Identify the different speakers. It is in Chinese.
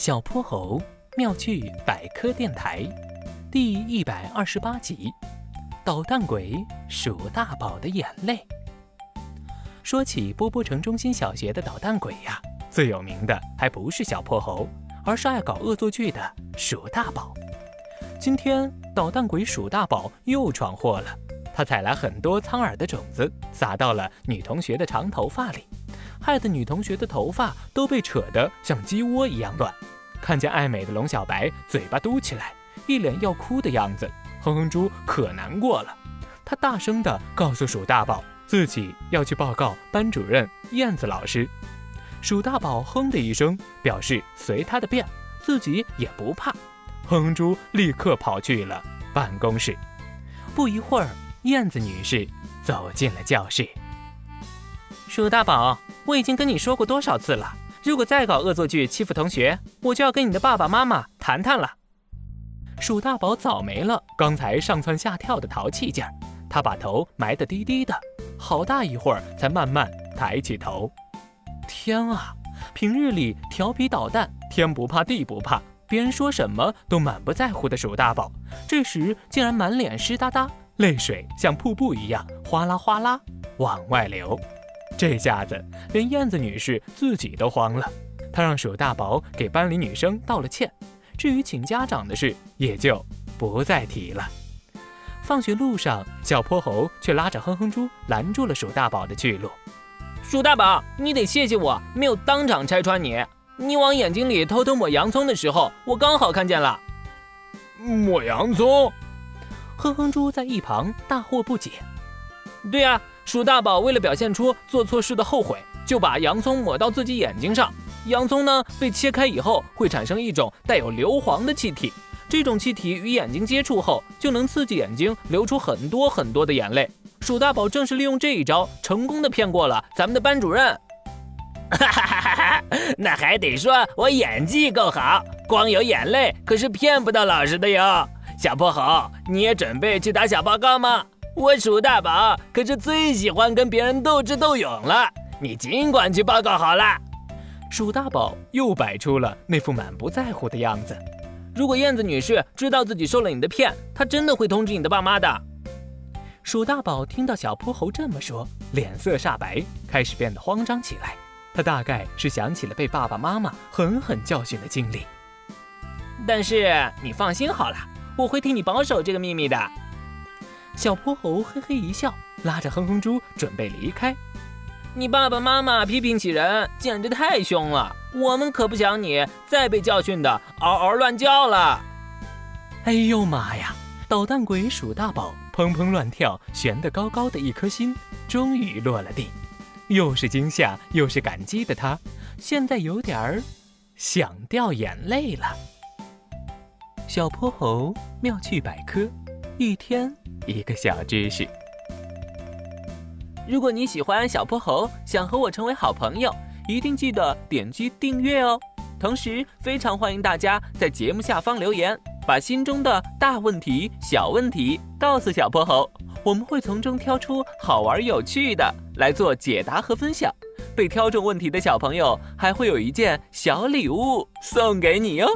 Speaker 1: 小泼猴妙趣百科电台第一百二十八集：捣蛋鬼鼠大宝的眼泪。说起波波城中心小学的捣蛋鬼呀，最有名的还不是小泼猴，而是爱搞恶作剧的鼠大宝。今天捣蛋鬼鼠大宝又闯祸了，他采来很多苍耳的种子，撒到了女同学的长头发里。害得女同学的头发都被扯得像鸡窝一样乱。看见爱美的龙小白嘴巴嘟起来，一脸要哭的样子，哼哼猪可难过了。他大声地告诉鼠大宝，自己要去报告班主任燕子老师。鼠大宝哼的一声，表示随他的便，自己也不怕。哼哼猪立刻跑去了办公室。不一会儿，燕子女士走进了教室。鼠大宝。我已经跟你说过多少次了，如果再搞恶作剧欺负同学，我就要跟你的爸爸妈妈谈谈了。鼠大宝早没了刚才上蹿下跳的淘气劲儿，他把头埋得低低的，好大一会儿才慢慢抬起头。天啊，平日里调皮捣蛋、天不怕地不怕，别人说什么都满不在乎的鼠大宝，这时竟然满脸湿哒哒，泪水像瀑布一样哗啦哗啦往外流。这下子连燕子女士自己都慌了，她让鼠大宝给班里女生道了歉，至于请家长的事也就不再提了。放学路上，小泼猴却拉着哼哼猪拦住了鼠大宝的去路。
Speaker 2: 鼠大宝，你得谢谢我没有当场拆穿你。你往眼睛里偷偷抹洋葱的时候，我刚好看见了。
Speaker 3: 抹洋葱？
Speaker 1: 哼哼猪在一旁大惑不解。
Speaker 2: 对呀。鼠大宝为了表现出做错事的后悔，就把洋葱抹到自己眼睛上。洋葱呢，被切开以后会产生一种带有硫磺的气体，这种气体与眼睛接触后，就能刺激眼睛流出很多很多的眼泪。鼠大宝正是利用这一招，成功的骗过了咱们的班主任。
Speaker 4: 哈哈哈哈！那还得说我演技够好，光有眼泪可是骗不到老师的哟。小泼猴，你也准备去打小报告吗？我鼠大宝可是最喜欢跟别人斗智斗勇了，你尽管去报告好了。
Speaker 1: 鼠大宝又摆出了那副满不在乎的样子。
Speaker 2: 如果燕子女士知道自己受了你的骗，她真的会通知你的爸妈的。
Speaker 1: 鼠大宝听到小泼猴这么说，脸色煞白，开始变得慌张起来。他大概是想起了被爸爸妈妈狠狠教训的经历。
Speaker 2: 但是你放心好了，我会替你保守这个秘密的。
Speaker 1: 小泼猴嘿嘿一笑，拉着哼哼猪准备离开。
Speaker 2: 你爸爸妈妈批评起人简直太凶了，我们可不想你再被教训的嗷嗷乱叫了。
Speaker 1: 哎呦妈呀！捣蛋鬼鼠大宝砰砰乱跳，悬得高高的一颗心终于落了地。又是惊吓又是感激的他，现在有点儿想掉眼泪了。小泼猴妙趣百科，一天。一个小知识。
Speaker 2: 如果你喜欢小泼猴，想和我成为好朋友，一定记得点击订阅哦。同时，非常欢迎大家在节目下方留言，把心中的大问题、小问题告诉小泼猴，我们会从中挑出好玩有趣的来做解答和分享。被挑中问题的小朋友还会有一件小礼物送给你哟。